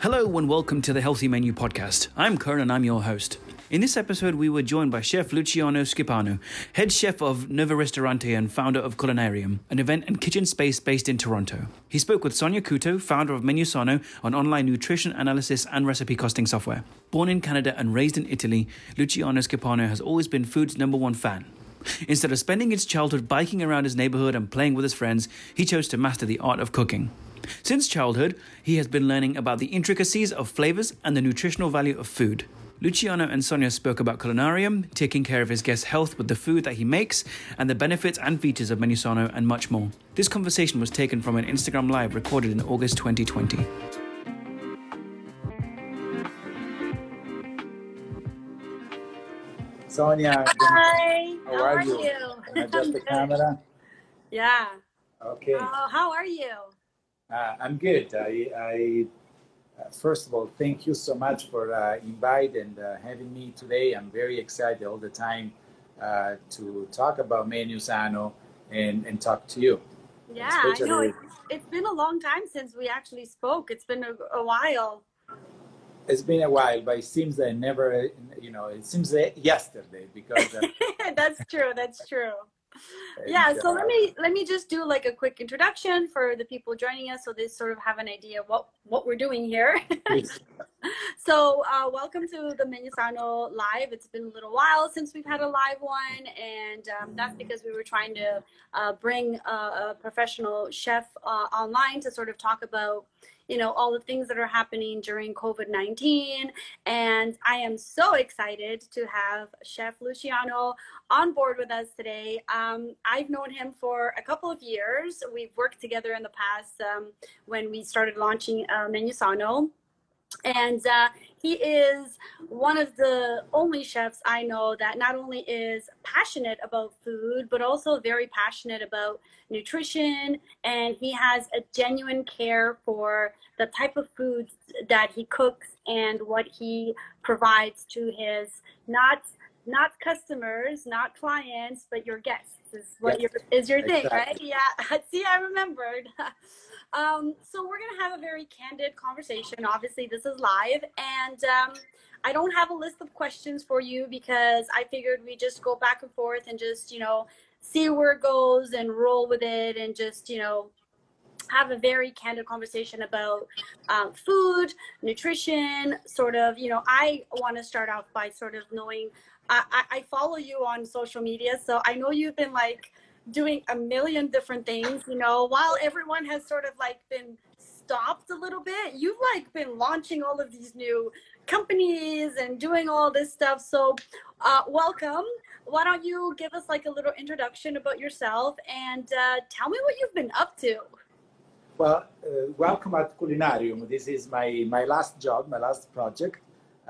Hello and welcome to the Healthy Menu Podcast. I'm Kern and I'm your host. In this episode, we were joined by Chef Luciano Schipano, head chef of Nova Ristorante and founder of Culinarium, an event and kitchen space based in Toronto. He spoke with Sonia Couto, founder of Menusano, on online nutrition analysis and recipe costing software. Born in Canada and raised in Italy, Luciano Schipano has always been food's number one fan. Instead of spending his childhood biking around his neighborhood and playing with his friends, he chose to master the art of cooking. Since childhood, he has been learning about the intricacies of flavors and the nutritional value of food. Luciano and Sonia spoke about Culinarium, taking care of his guests' health with the food that he makes, and the benefits and features of Menusano, and much more. This conversation was taken from an Instagram Live recorded in August 2020. Sonia, Hi. how, how are, are, you? you? Can I adjust the camera? Yeah. Okay. Uh, how are you? Uh, I'm good. I, I uh, first of all, thank you so much for uh, inviting and uh, having me today. I'm very excited all the time uh, to talk about Menusano and, and talk to you. Yeah, I know. It's, it's been a long time since we actually spoke. It's been a, a while it's been a while, but it seems that never, you know, it seems that yesterday because. Uh, that's true. That's true. Yeah so let me let me just do like a quick introduction for the people joining us so they sort of have an idea what what we're doing here. So uh, welcome to the Menusano live. It's been a little while since we've had a live one and um, that's because we were trying to uh, bring a, a professional chef uh, online to sort of talk about you know, all the things that are happening during COVID 19. And I am so excited to have Chef Luciano on board with us today. Um, I've known him for a couple of years. We've worked together in the past um, when we started launching uh, Menusano and uh, he is one of the only chefs I know that not only is passionate about food, but also very passionate about nutrition. And he has a genuine care for the type of foods that he cooks and what he provides to his not not customers, not clients, but your guests is what yes. your is your thing, exactly. right? Yeah. See, I remembered. Um, so we're gonna have a very candid conversation. Obviously, this is live, and um, I don't have a list of questions for you because I figured we just go back and forth and just you know see where it goes and roll with it and just you know have a very candid conversation about um, food, nutrition, sort of, you know, I want to start off by sort of knowing, I, I, follow you on social media. So I know you've been like doing a million different things, you know, while everyone has sort of like been stopped a little bit, you've like been launching all of these new companies and doing all this stuff. So, uh, welcome. Why don't you give us like a little introduction about yourself and uh, tell me what you've been up to? Well, uh, welcome at Culinarium. This is my, my last job, my last project.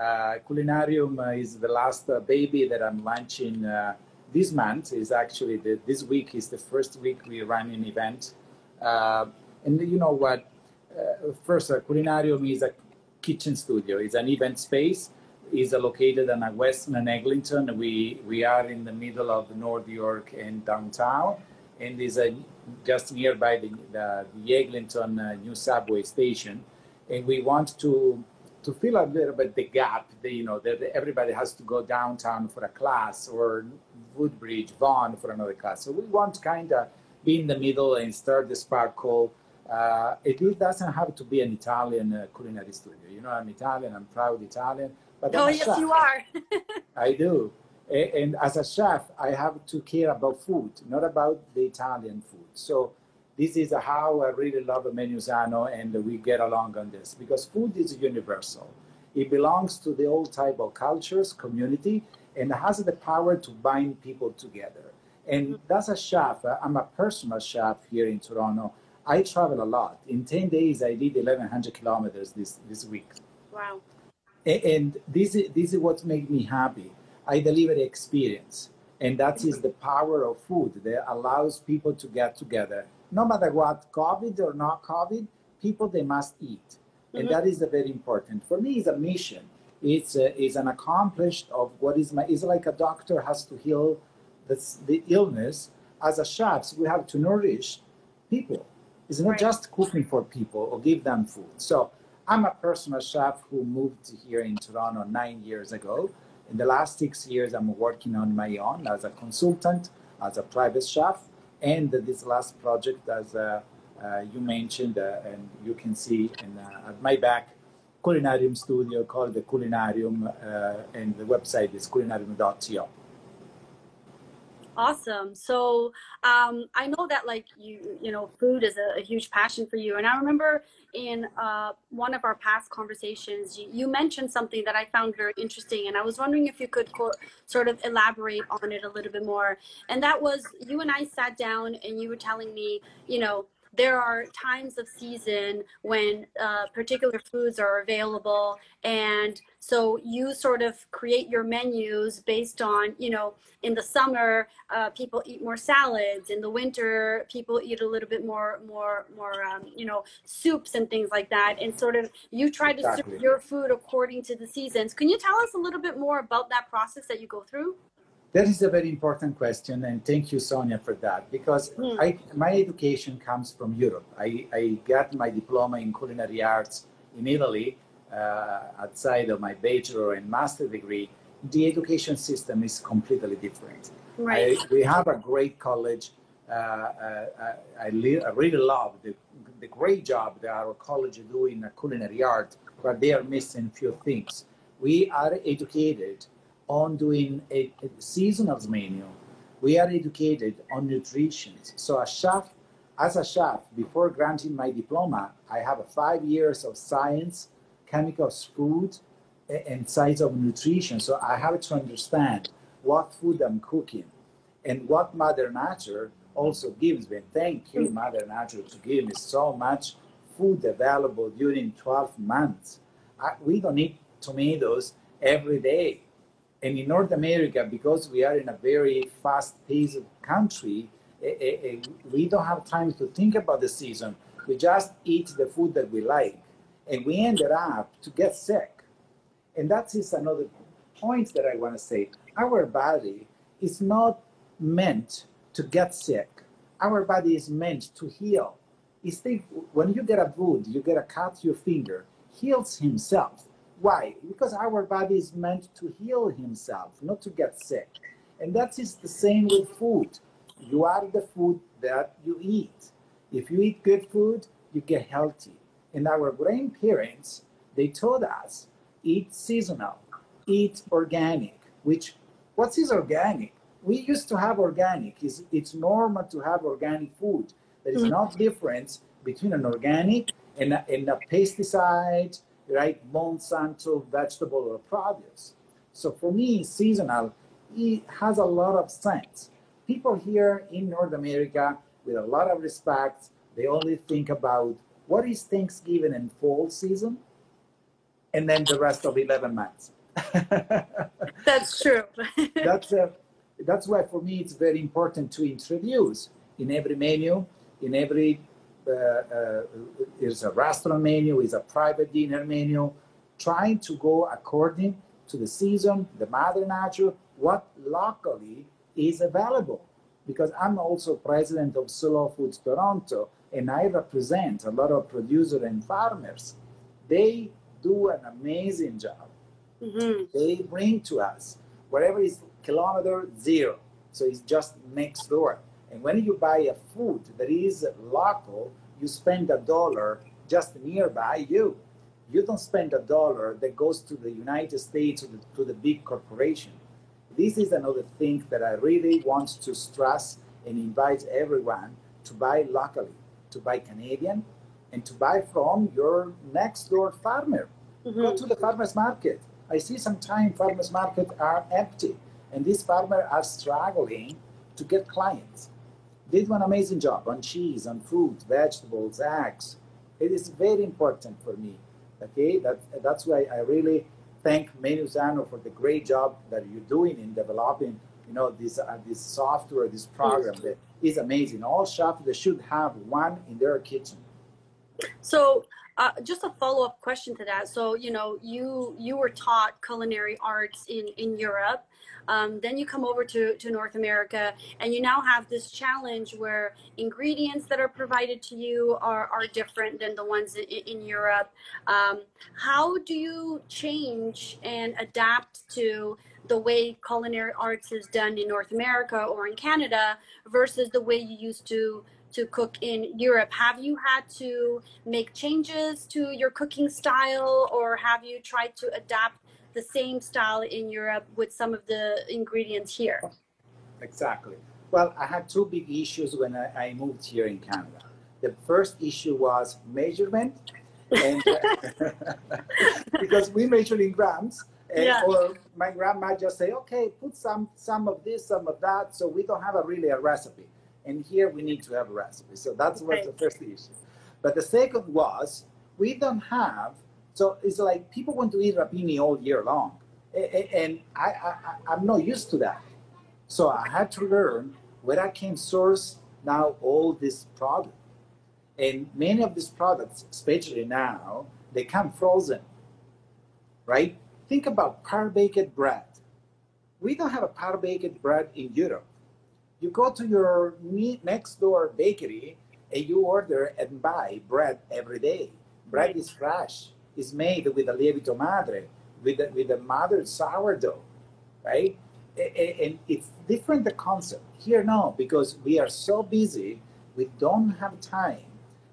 Uh, Culinarium is the last uh, baby that I'm launching uh, this month is actually the, this week is the first week we run an event. Uh, and you know what? Uh, first, uh, Culinarium is a kitchen studio. It's an event space. It's located on West Eglinton. We we are in the middle of North York and downtown, and is a just nearby the the, the Eglinton uh, new subway station. And we want to to fill a little bit the gap, the, you know, that everybody has to go downtown for a class or Woodbridge, Vaughan for another class. So we want to kind of be in the middle and start the sparkle. Uh, it doesn't have to be an Italian uh, culinary studio. You know, I'm Italian, I'm proud Italian. But oh, yes, chef. you are. I do. And as a chef, I have to care about food, not about the Italian food. So this is how I really love Menusano and we get along on this because food is universal. It belongs to the old type of cultures, community, and has the power to bind people together. And as a chef, I'm a personal chef here in Toronto. I travel a lot. In 10 days, I did 1,100 kilometers this, this week. Wow. And this is, this is what makes me happy. I deliver the experience. And that is the power of food that allows people to get together no matter what, COVID or not COVID, people they must eat, mm-hmm. and that is very important. For me, it's a mission. It's a, it's an accomplished of what is my. It's like a doctor has to heal the, the illness. As a chefs, we have to nourish people. It's not right. just cooking for people or give them food. So I'm a personal chef who moved here in Toronto nine years ago. In the last six years, I'm working on my own as a consultant, as a private chef, and this last project, as uh, uh, you mentioned, uh, and you can see in, at my back, culinarium studio called the Culinarium, and the website is culinarium.co awesome. So um, i know that like you you know food is a, a huge passion for you and i remember in uh, one of our past conversations you, you, mentioned something that i found very interesting and i was wondering if you could co- sort of elaborate on it a little bit more and that was you and i sat down and you were telling me you know there are times of season when uh, particular foods are available and so you sort of create your menus based on you know in the summer uh, people eat more salads in the winter people eat a little bit more more more um, you know soups and things like that and sort of you try to exactly. serve your food according to the seasons can you tell us a little bit more about that process that you go through that is a very important question, and thank you, Sonia, for that. Because mm. I, my education comes from Europe. I, I got my diploma in culinary arts in Italy, uh, outside of my bachelor and master degree. The education system is completely different. Right. I, we have a great college. Uh, uh, I, I, really love the, the great job that our college is doing in culinary art, but they are missing few things. We are educated on doing a, a seasonal menu. We are educated on nutrition. So a chef, as a chef, before granting my diploma, I have five years of science, chemicals, food, and science of nutrition. So I have to understand what food I'm cooking and what Mother Nature also gives me. Thank you, Mother Nature, to give me so much food available during 12 months. I, we don't eat tomatoes every day. And in North America, because we are in a very fast-paced country, eh, eh, eh, we don't have time to think about the season. We just eat the food that we like, and we ended up to get sick. And that is another point that I want to say. Our body is not meant to get sick. Our body is meant to heal. You think when you get a wound, you get a cut your finger, heals himself. Why? Because our body is meant to heal himself, not to get sick. And that is the same with food. You are the food that you eat. If you eat good food, you get healthy. And our grandparents, they told us, eat seasonal, eat organic, which, what is organic? We used to have organic. It's, it's normal to have organic food. There is mm-hmm. no difference between an organic and a, and a pesticide right? Monsanto vegetable or produce. So for me, seasonal it has a lot of sense. People here in North America, with a lot of respect, they only think about what is Thanksgiving and fall season, and then the rest of 11 months. that's true. that's, uh, that's why for me it's very important to introduce in every menu, in every is a restaurant menu, is a private dinner menu, trying to go according to the season, the mother nature, what locally is available. Because I'm also president of Slow Foods Toronto, and I represent a lot of producers and farmers. They do an amazing job. Mm-hmm. They bring to us whatever is kilometer zero, so it's just next door. And when you buy a food that is local, you spend a dollar just nearby you. You don't spend a dollar that goes to the United States to the, to the big corporation. This is another thing that I really want to stress and invite everyone to buy locally, to buy Canadian, and to buy from your next door farmer. Mm-hmm. Go to the farmers market. I see sometimes farmers market are empty, and these farmers are struggling to get clients did one amazing job on cheese, on fruit, vegetables, eggs. It is very important for me. Okay, that, that's why I really thank Menusano for the great job that you're doing in developing, you know, this uh, this software, this program that is amazing. All shops they should have one in their kitchen. So uh, just a follow-up question to that. So, you know, you you were taught culinary arts in in Europe. Um, then you come over to, to North America and you now have this challenge where ingredients that are provided to you are, are different than the ones in, in Europe. Um, how do you change and adapt to the way culinary arts is done in North America or in Canada versus the way you used to to cook in Europe. Have you had to make changes to your cooking style or have you tried to adapt the same style in Europe with some of the ingredients here? Exactly. Well, I had two big issues when I, I moved here in Canada. The first issue was measurement, and because we measure in grams, and, yeah. or my grandma just say, okay, put some some of this, some of that, so we don't have a really a recipe. And here we need to have a recipe. So that's what the first issue. But the second was we don't have so it's like people want to eat rapini all year long, and I, I I'm not used to that. So I had to learn where I can source now all this product, and many of these products, especially now, they come frozen. Right? Think about par baked bread. We don't have a par baked bread in Europe. You go to your next door bakery and you order and buy bread every day. Bread is fresh is made with a lievito madre, with a, with a mother sourdough, right? And it's different the concept. Here, now because we are so busy, we don't have time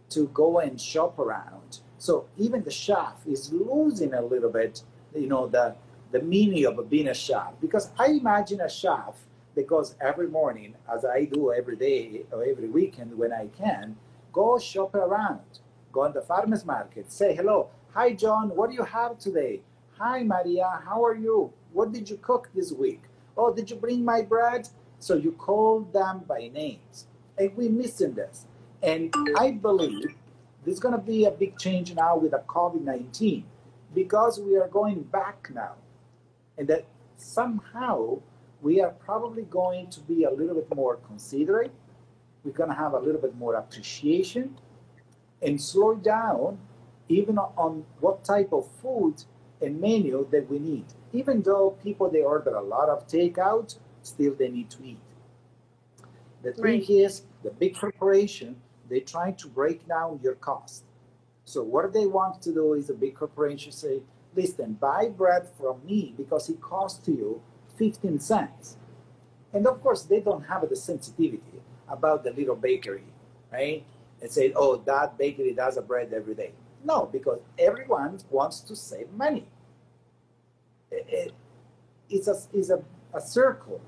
to go and shop around. So even the chef is losing a little bit, you know, the the meaning of being a chef. Because I imagine a chef because every morning, as I do every day or every weekend when I can, go shop around, go on the farmer's market, say hello. Hi, John, what do you have today? Hi, Maria, how are you? What did you cook this week? Oh, did you bring my bread? So you call them by names. And we're missing this. And I believe there's going to be a big change now with the COVID 19 because we are going back now. And that somehow we are probably going to be a little bit more considerate. We're going to have a little bit more appreciation and slow down even on what type of food and menu that we need. Even though people they order a lot of takeout, still they need to eat. The thing right. is, the big corporation they try to break down your cost. So what they want to do is a big corporation say, listen, buy bread from me because it costs you 15 cents. And of course, they don't have the sensitivity about the little bakery, right? And say, oh, that bakery does a bread every day. No, because everyone wants to save money. It, it's a, it's a, a circle,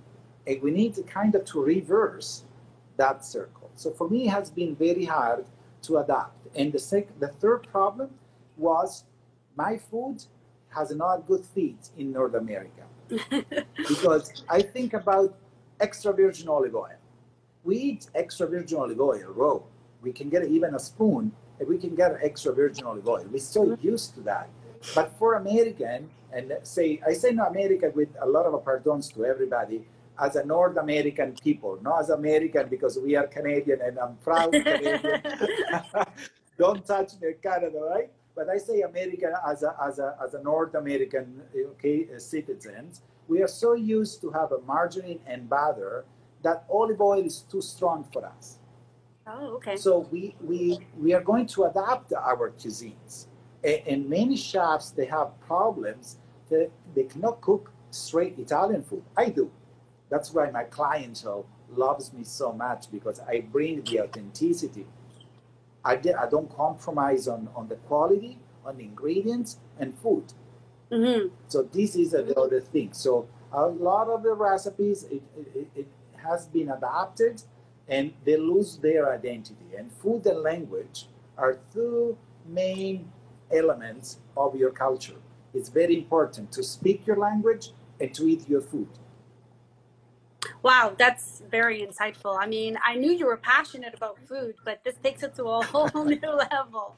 and we need to kind of to reverse that circle. So for me, it has been very hard to adapt. And the, sec- the third problem was my food has not good feet in North America. because I think about extra virgin olive oil. We eat extra virgin olive oil raw. We can get even a spoon we can get extra virgin olive oil. We're so mm-hmm. used to that. But for American, and say, I say no American with a lot of pardons to everybody, as a North American people, not as American because we are Canadian and I'm proud Canadian. Don't touch the Canada, right? But I say American as a, as a, as a North American okay, uh, citizens. We are so used to have a margarine and butter that olive oil is too strong for us. Oh, okay. So we, we, we are going to adapt our cuisines. And, and many chefs, they have problems that they cannot cook straight Italian food. I do. That's why my clientele loves me so much because I bring the authenticity. I, de- I don't compromise on, on the quality, on the ingredients, and food. Mm-hmm. So this is the other thing. So a lot of the recipes, it, it, it has been adapted and they lose their identity. And food and language are two main elements of your culture. It's very important to speak your language and to eat your food. Wow, that's very insightful. I mean, I knew you were passionate about food, but this takes it to a whole new level.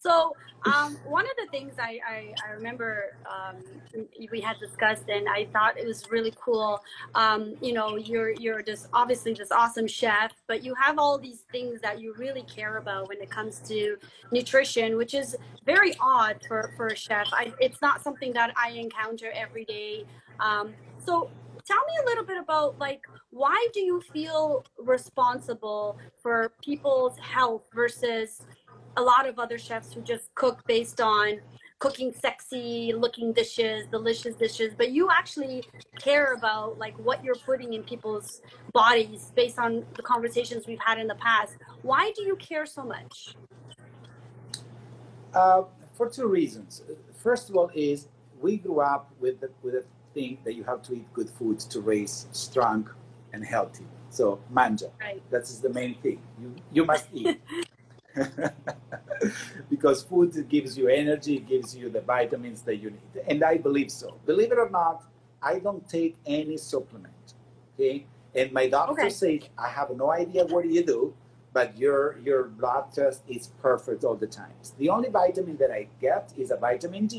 So, um, one of the things I, I, I remember um, we had discussed, and I thought it was really cool. Um, you know, you're you're just obviously this awesome chef, but you have all these things that you really care about when it comes to nutrition, which is very odd for for a chef. I, it's not something that I encounter every day. Um, so tell me a little bit about like why do you feel responsible for people's health versus a lot of other chefs who just cook based on cooking sexy looking dishes delicious dishes but you actually care about like what you're putting in people's bodies based on the conversations we've had in the past? Why do you care so much? Uh, for two reasons. First of all is we grew up with the, with think that you have to eat good foods to raise strong and healthy. So manja, right. that is the main thing. You you must eat. because food gives you energy, gives you the vitamins that you need. And I believe so. Believe it or not, I don't take any supplement. Okay? And my doctor okay. says I have no idea what you do, but your your blood test is perfect all the times. The only vitamin that I get is a vitamin D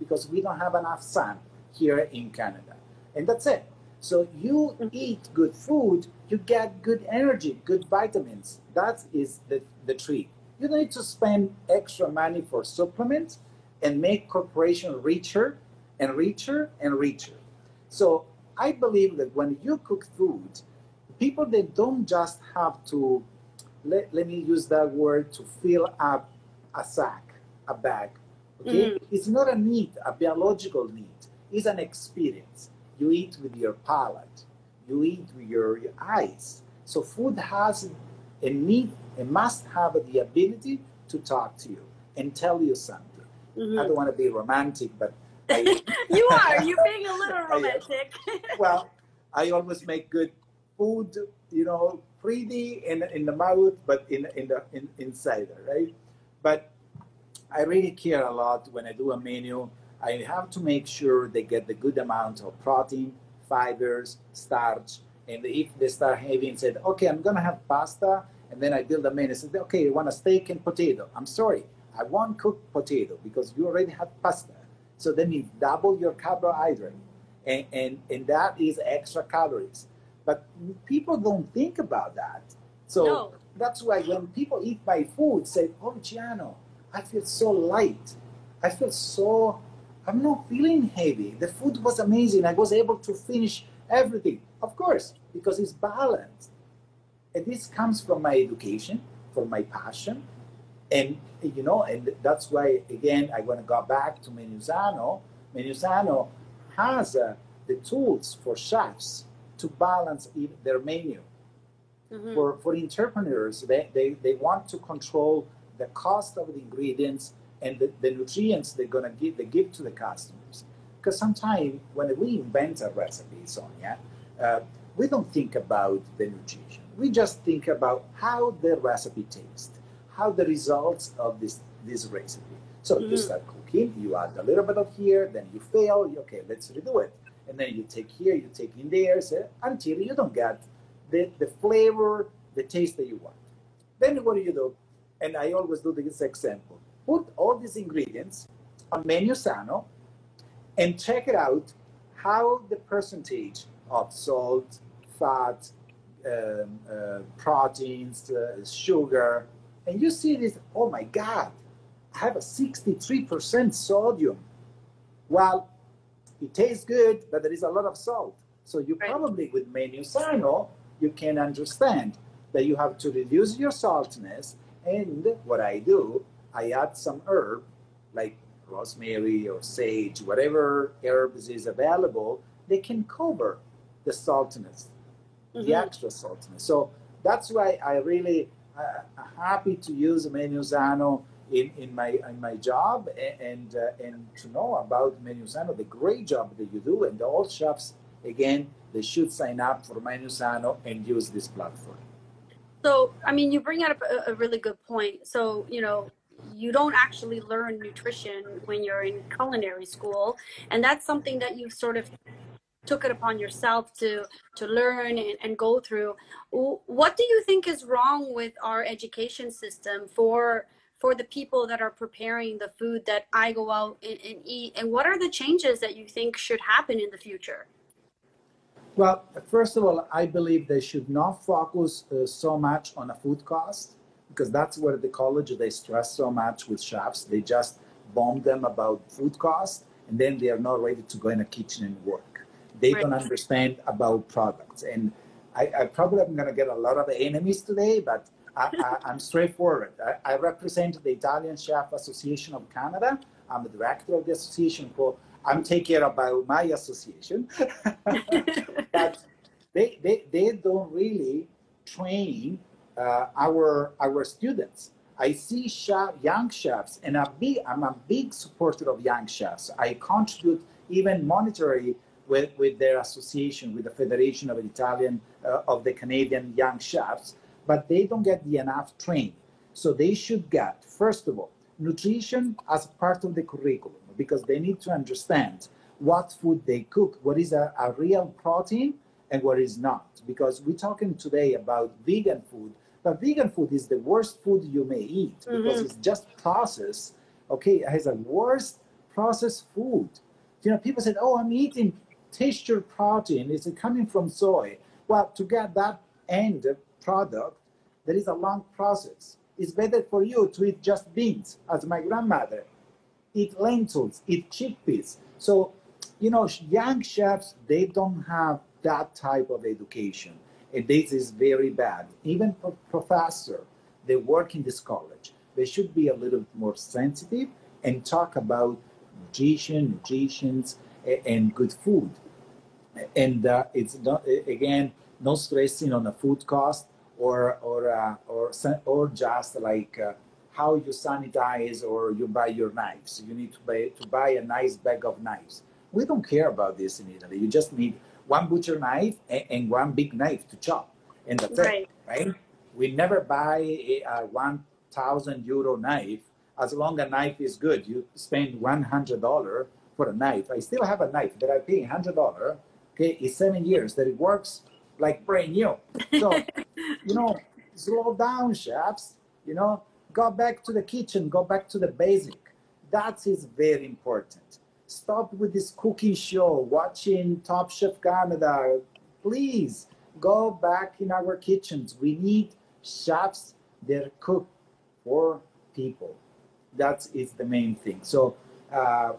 because we don't have enough sun here in Canada. And that's it. So you eat good food, you get good energy, good vitamins. That is the, the trick. You don't need to spend extra money for supplements and make corporation richer and richer and richer. So I believe that when you cook food, people they don't just have to let, let me use that word to fill up a sack, a bag. Okay? Mm-hmm. It's not a need, a biological need is an experience. You eat with your palate, you eat with your, your eyes. So food has a need, it must have the ability to talk to you and tell you something. Mm-hmm. I don't want to be romantic, but I, you are. You're being a little romantic. I, well, I always make good food, you know, pretty in in the mouth, but in in the in, inside, right? But I really care a lot when I do a menu I have to make sure they get the good amount of protein, fibers, starch. And if they start having said, okay, I'm gonna have pasta, and then I build a menu, said, okay, you want a steak and potato. I'm sorry, I want cooked potato because you already have pasta. So then you double your carbohydrate, and, and, and that is extra calories. But people don't think about that. So no. that's why when people eat my food, say, oh, Giano, I feel so light. I feel so I'm not feeling heavy. The food was amazing. I was able to finish everything. Of course, because it's balanced. And this comes from my education, from my passion. And, you know, and that's why, again, I want to go back to Menusano. Menusano has uh, the tools for chefs to balance their menu. Mm-hmm. For, for entrepreneurs, they, they, they want to control the cost of the ingredients and the, the nutrients they're going to give they give to the customers. Because sometimes when we invent a recipe, Sonia, uh, we don't think about the nutrition. We just think about how the recipe tastes, how the results of this this recipe. So mm-hmm. you start cooking, you add a little bit of here, then you fail. You, okay, let's redo it, and then you take here, you take in there, so, until you don't get the, the flavor, the taste that you want. Then what do you do? And I always do this example put all these ingredients on Menusano and check it out how the percentage of salt, fat, um, uh, proteins, uh, sugar, and you see this, oh my God, I have a 63% sodium. Well, it tastes good, but there is a lot of salt. So you right. probably, with Menusano, you can understand that you have to reduce your saltiness. And what I do, I add some herb like rosemary or sage, whatever herbs is available, they can cover the saltiness, mm-hmm. the extra saltiness. So that's why I really uh, happy to use Menusano in, in my in my job and uh, and to know about Menusano, the great job that you do, and all chefs again they should sign up for Menusano and use this platform. So I mean, you bring up a, a really good point. So you know, you don't actually learn nutrition when you're in culinary school and that's something that you sort of took it upon yourself to to learn and, and go through. What do you think is wrong with our education system for for the people that are preparing the food that I go out and, and eat? And what are the changes that you think should happen in the future? Well, first of all, I believe they should not focus uh, so much on a food cost because that's where the college they stress so much with chefs. They just bomb them about food costs, and then they are not ready to go in a kitchen and work. They right. don't understand about products. And I, I probably am going to get a lot of enemies today, but I, am straightforward. I, I, represent the Italian Chef Association of Canada. I'm the director of the association for I'm taking care about my association. but they, they, they don't really train uh, our, our students. I see chef, young chefs, and a big, I'm a big supporter of young chefs. I contribute even monetarily with, with their association, with the Federation of Italian, uh, of the Canadian Young Chefs, but they don't get the enough training. So they should get, first of all, nutrition as part of the curriculum because they need to understand what food they cook, what is a, a real protein and what is not. Because we're talking today about vegan food, but vegan food is the worst food you may eat because mm-hmm. it's just processed. Okay, it has a worst processed food. You know, people said, "Oh, I'm eating textured protein. It's coming from soy." Well, to get that end product, there is a long process. It's better for you to eat just beans, as my grandmother eat lentils, eat chickpeas. So, you know, young chefs, they don't have that type of education. And this is very bad. Even for professor, they work in this college. They should be a little more sensitive and talk about nutrition, nutritions, and good food. And uh, it's not, again, no stressing on the food cost or or uh, or or just like uh, how you sanitize or you buy your knives. You need to buy to buy a nice bag of knives. We don't care about this in Italy. You just need one butcher knife and, and one big knife to chop, and that's right. it. Right? We never buy a, a one thousand euro knife as long as a knife is good. You spend one hundred dollar for a knife. I still have a knife that I pay hundred dollar. Okay, it's seven years that it works like brand new. So you know, slow down, chefs. You know, Go back to the kitchen, go back to the basic. That is very important. Stop with this cooking show, watching Top Chef Canada. Please go back in our kitchens. We need chefs that cook for people. That is the main thing. So uh,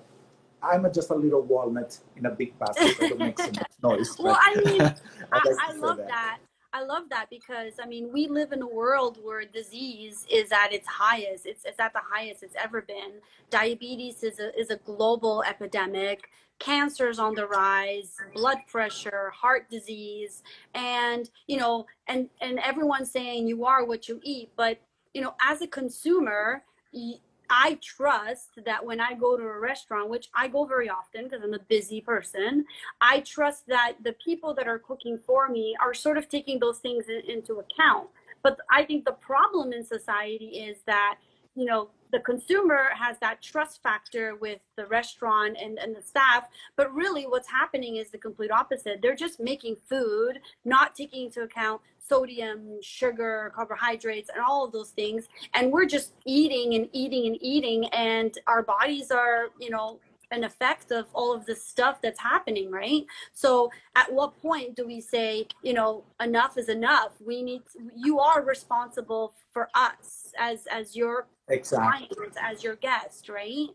I'm just a little walnut in a big basket. I don't so much noise. well, I mean, I, like I love that. that. I love that because I mean we live in a world where disease is at its highest. It's, it's at the highest it's ever been. Diabetes is a is a global epidemic. Cancer's on the rise, blood pressure, heart disease, and you know, and and everyone's saying you are what you eat. But you know, as a consumer, I trust that when I go to a restaurant, which I go very often because I'm a busy person, I trust that the people that are cooking for me are sort of taking those things in, into account. But I think the problem in society is that, you know, the consumer has that trust factor with the restaurant and, and the staff but really what's happening is the complete opposite. They're just making food not taking into account sodium sugar carbohydrates and all of those things and we're just eating and eating and eating and our bodies are you know an effect of all of the stuff that's happening right? So at what point do we say you know enough is enough? We need you are responsible for us as as your exactly. client as your guest right?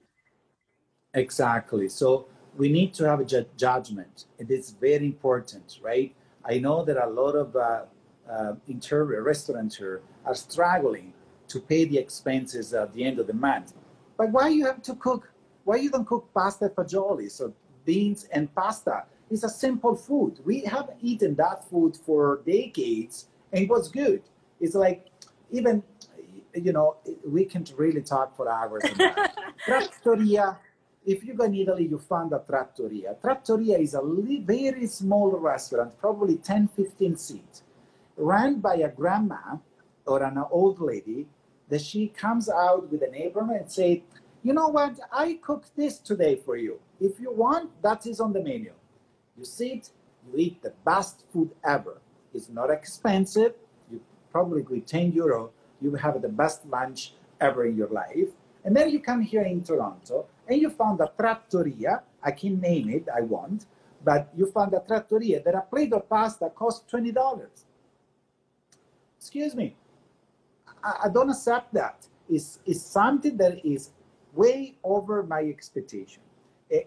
Exactly. So we need to have a ju- judgment. And it is very important right? I know that a lot of uh, uh, interior restaurateur are struggling to pay the expenses at the end of the month. But why you have to cook why you don't cook pasta fagioli? So beans and pasta is a simple food. We have eaten that food for decades and it was good. It's like even you know we can't really talk for hours. trattoria. If you go in Italy, you find a trattoria. Trattoria is a very small restaurant, probably 10, 15 seats, run by a grandma or an old lady that she comes out with an apron and say, you know what? I cooked this today for you. If you want, that is on the menu. You sit, you eat the best food ever. It's not expensive. You probably with 10 euro, you have the best lunch ever in your life. And then you come here in Toronto and you found a trattoria. I can name it, I won't, but you found a trattoria that a plate of pasta costs $20. Excuse me. I, I don't accept that. It's, it's something that is way over my expectation.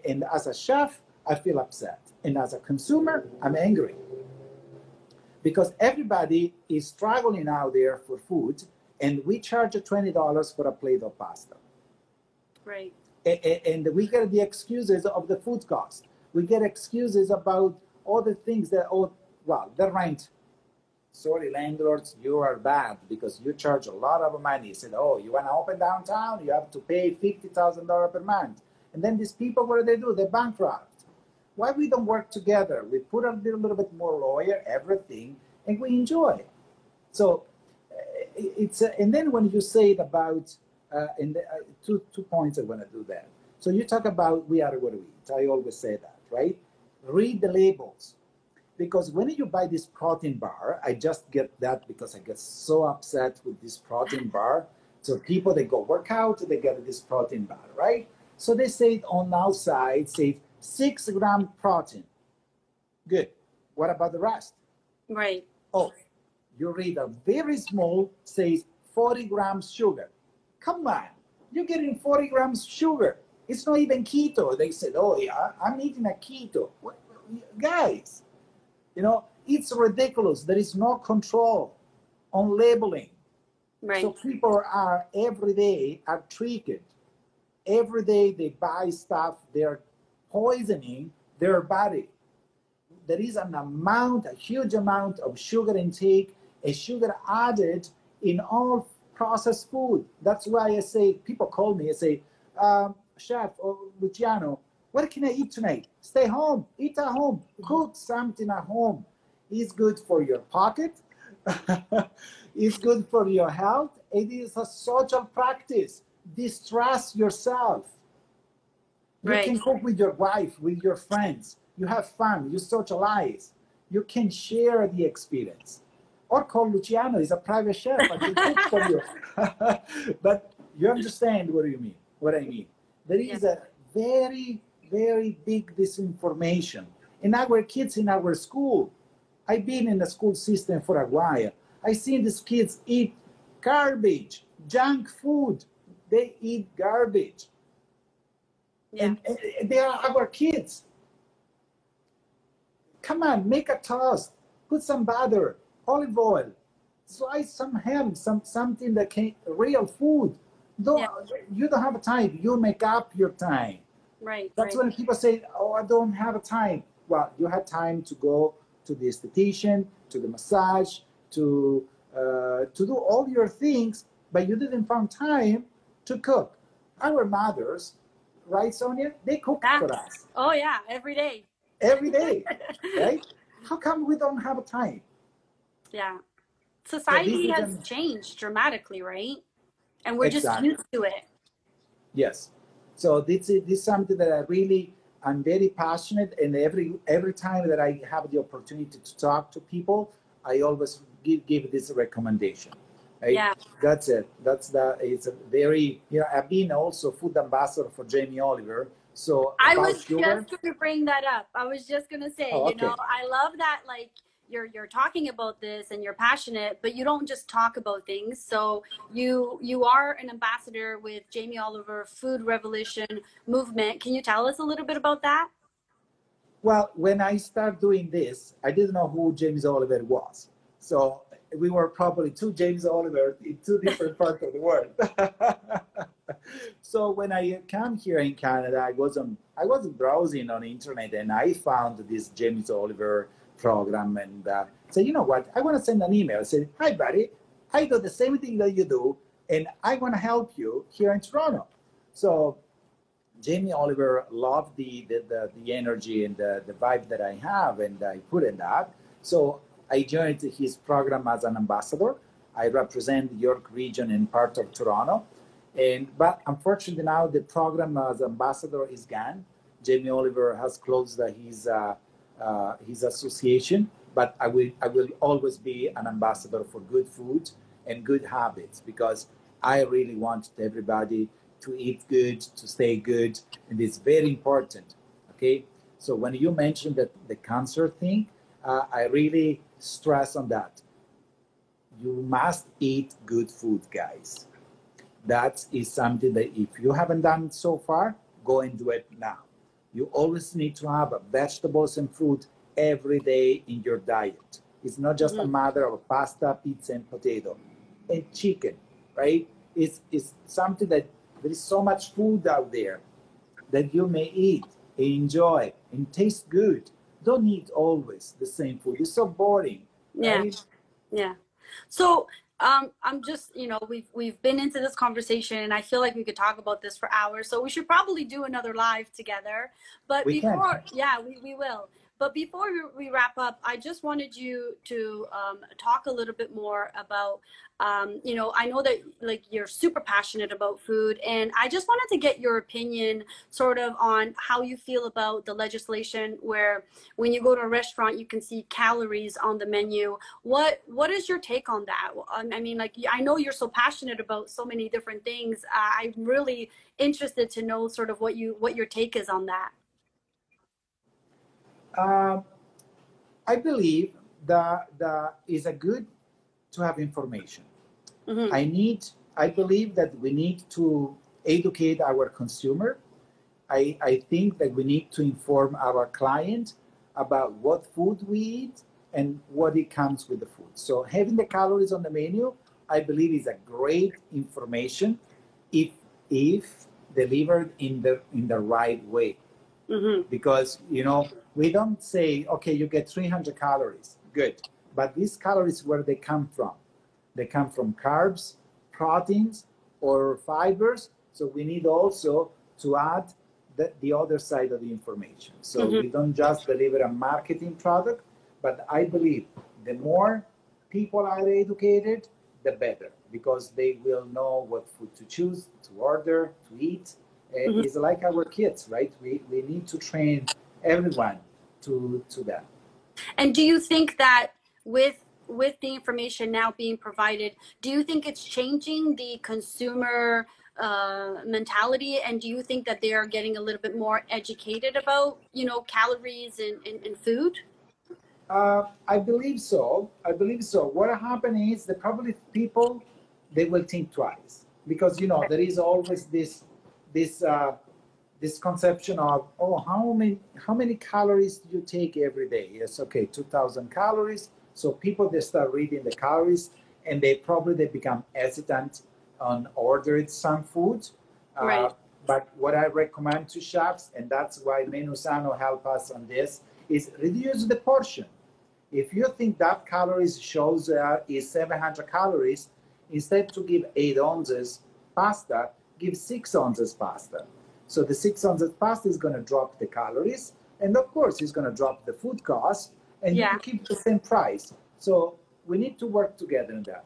And as a chef, I feel upset. And as a consumer, I'm angry. Because everybody is struggling out there for food, and we charge $20 for a plate of pasta. Right. And we get the excuses of the food cost. We get excuses about all the things that, oh, well, the rent. Sorry, landlords, you are bad because you charge a lot of money. You said, oh, you want to open downtown? You have to pay $50,000 per month. And then these people, what do they do? They bankrupt. Why we don't work together? We put a little, little bit more lawyer, everything, and we enjoy. So it's uh, and then when you say it about uh, and uh, two two points I want to do that. So you talk about we are what we eat. I always say that, right? Read the labels because when you buy this protein bar, I just get that because I get so upset with this protein bar. So people they go work out, they get this protein bar, right? So they say it on outside, say six gram protein. Good. What about the rest? Right. Oh, you read a very small says 40 grams sugar. Come on, you're getting 40 grams sugar. It's not even keto. They said, oh yeah, I'm eating a keto. What? Guys, you know, it's ridiculous. There is no control on labeling. Right. So people are every day are treated. Every day they buy stuff, they're poisoning their body. There is an amount, a huge amount of sugar intake, a sugar added in all processed food. That's why I say, people call me and say, um, Chef or Luciano, what can I eat tonight? Stay home, eat at home, cook something at home. It's good for your pocket, it's good for your health. It is a social practice. Distress yourself. You Right. can cook with your wife, with your friends. You have fun, you socialize. You can share the experience. Or call Luciano, he's a private chef. I can cook for you. but you understand what you mean, what I mean. There is a very, very big disinformation. In our kids in our school, I've been in the school system for a while. I seen these kids eat garbage, junk food. They eat garbage. Yeah. And, and they are our kids. Come on, make a toast, put some butter, olive oil, slice some ham, some something that can real food. Don't Yeah. you don't have time. You make up your time. Right. That's right. when people say, "Oh, I don't have a time." Well, you had time to go to the esthetician, to the massage, to uh, to do all your things, but you didn't find time to cook. Our mothers, right, Sonia? They cook Yeah. for us Oh yeah, every day. every day, right? How come we don't have a time? Yeah. Society is has changed dramatically, right? And we're just used to it. Yes. So this is, this is something that I really I'm very passionate, and every every time that I have the opportunity to talk to people, I always give give this recommendation. Right? Yeah. That's it. That's the. It's a very you know I've been also food ambassador for Jamie Oliver. So I was sugar, just going to bring that up. I was just going to say, Oh, you know. I love that like you're you're talking about this and you're passionate, but you don't just talk about things. So you you are an ambassador with Jamie Oliver Food Revolution movement. Can you tell us a little bit about that? Well, when I started doing this, I didn't know who James Oliver was. So we were probably two James Oliver in two different parts of the world. so when I came here in Canada, I was on, I was browsing on the internet and I found this James Oliver program and uh, said, you know what? I want to send an email. Said, hi, buddy. I do the same thing that you do, and I want to help you here in Toronto. So Jamie Oliver loved the the, the, the energy and the, the vibe that I have, and I put in that. So I joined his program as an ambassador. I represent York region and part of Toronto. And but unfortunately now the program as ambassador is gone. Jamie Oliver has closed uh, his uh, uh, his association, but I will I will always be an ambassador for good food and good habits because I really want everybody to eat good, to stay good, and it's very important. Okay, so when you mentioned that the cancer thing, uh, I really stress on that. You must eat good food, guys. That is something that if you haven't done so far, go and do it now. You always need to have vegetables and fruit every day in your diet. It's not just mm-hmm. a matter of pasta, pizza, and potato and chicken, right? It's, it's something that there is so much food out there that you may eat, and enjoy, and taste good. Don't eat always the same food. It's so boring. Right? Yeah. Yeah. So um, I'm just, you know, we've we've been into this conversation, and I feel like we could talk about this for hours. So we should probably do another live together. But we before, can. yeah, we, we will. But before we wrap up, I just wanted you to um, talk a little bit more about, um, you know, I know that like you're super passionate about food, and I just wanted to get your opinion, sort of, on how you feel about the legislation where when you go to a restaurant you can see calories on the menu. What what is your take on that? I mean, like I know you're so passionate about so many different things. Uh, I'm really interested to know sort of what you what your take is on that. Uh, I believe that that is a good to have information. Mm-hmm. I need. I believe that we need to educate our consumer. I, I think that we need to inform our client about what food we eat and what it comes with the food. So having the calories on the menu, I believe, is a great information if if delivered in the in the right way. Mm-hmm. Because you know we don't say, okay, you get 300 calories, good. But these calories, where they come from? They come from carbs, proteins, or fibers. So we need also to add the, the other side of the information. So mm-hmm. we don't just deliver a marketing product, but I believe the more people are educated, the better, because they will know what food to choose, to order, to eat. Mm-hmm. It's like our kids, right? We, we need to train everyone to to them. And do you think that with with the information now being provided, do you think it's changing the consumer uh, mentality? And do you think that they are getting a little bit more educated about, you know, calories and, and, and food? Uh, I believe so. I believe so. What happened is that probably people they will think twice because you know there is always this this uh, this conception of oh how many how many calories do you take every day? Yes okay 2000 calories. So people they start reading the calories and they probably they become hesitant on ordering some food uh, right. But what i recommend to chefs and that's why Menusano help us on this is reduce the portion. If you think that calories shows uh, is 700 calories instead to give 8 ounces pasta give 6 ounces pasta so the six ounces pasta is going to drop the calories, and of course, it's going to drop the food cost, and yeah. you keep the same price. So we need to work together in that.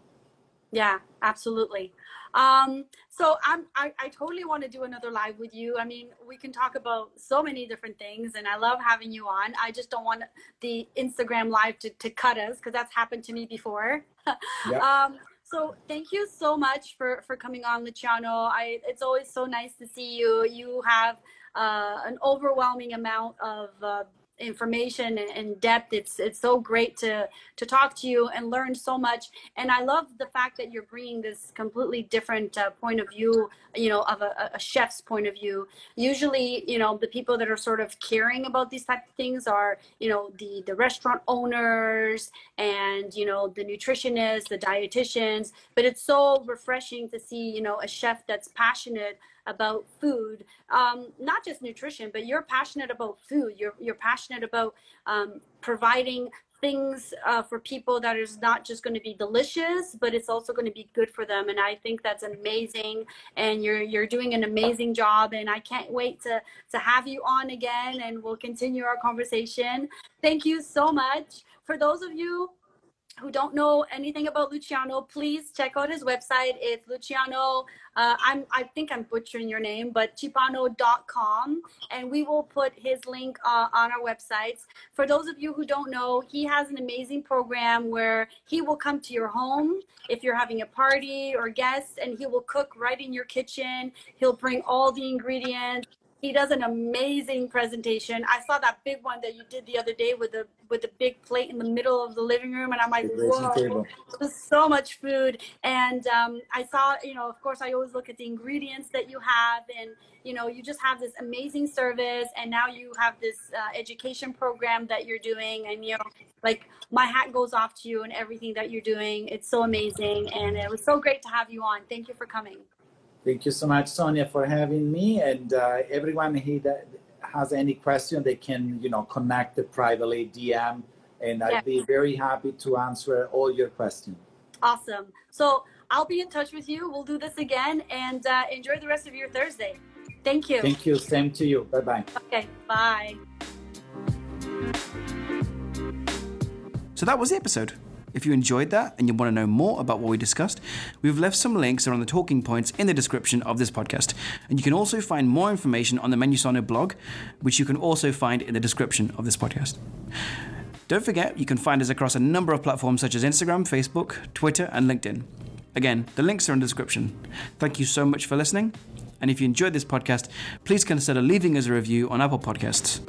Yeah, absolutely. Um, so I'm, I, I totally want to do another live with you. I mean, we can talk about so many different things, and I love having you on. I just don't want the Instagram live to, to cut us because that's happened to me before. Yeah. um, so thank you so much for for coming on Luciano. I it's always so nice to see you. You have uh, an overwhelming amount of uh, information and, depth. It's it's so great to to talk to you and learn so much. And i love the fact that you're bringing this completely different uh, point of view you know of a, a, chef's point of view. Usually you know the people that are sort of caring about these type of things are you know the the restaurant owners and you know the nutritionists the dietitians. But it's so refreshing to see you know a chef that's passionate about food, um, not just nutrition, but you're passionate about food. You're you're passionate about um, providing things uh, for people that is not just going to be delicious, but it's also going to be good for them. And I think that's amazing. And you're you're doing an amazing job. And I can't wait to to have you on again. And we'll continue our conversation. Thank you so much. For those of you who don't know anything about Luciano, please check out his website. It's Luciano. Uh, I'm I think I'm butchering your name, but cipano.com, and we will put his link uh, on our websites. For those of you who don't know, he has an amazing program where he will come to your home if you're having a party or guests, and he will cook right in your kitchen. He'll bring all the ingredients he does an amazing presentation. I saw that big one that you did the other day with the with the big plate in the middle of the living room, and I'm like, whoa, there's so much food. And um, I saw, you know, of course, I always look at the ingredients that you have, and you know, you just have this amazing service, and now you have this uh, education program that you're doing, and you know, like my hat goes off to you and everything that you're doing. It's so amazing, and it was so great to have you on. Thank you for coming. Thank you so much, Sonia, for having me. And uh, everyone who has any question, they can, you know, connect privately, DM, and I'd be very happy to answer all your questions. Awesome. So I'll be in touch with you. We'll do this again, and uh, enjoy the rest of your Thursday. Thank you. Thank you. Same to you. Bye bye. Okay. Bye. So that was the episode. If you enjoyed that and you want to know more about what we discussed, we've left some links around the talking points in the description of this podcast. And you can also find more information on the Menusano blog, which you can also find in the description of this podcast. Don't forget, you can find us across a number of platforms such as Instagram, Facebook, Twitter, and LinkedIn. Again, the links are in the description. Thank you so much for listening. And if you enjoyed this podcast, please consider leaving us a review on Apple Podcasts.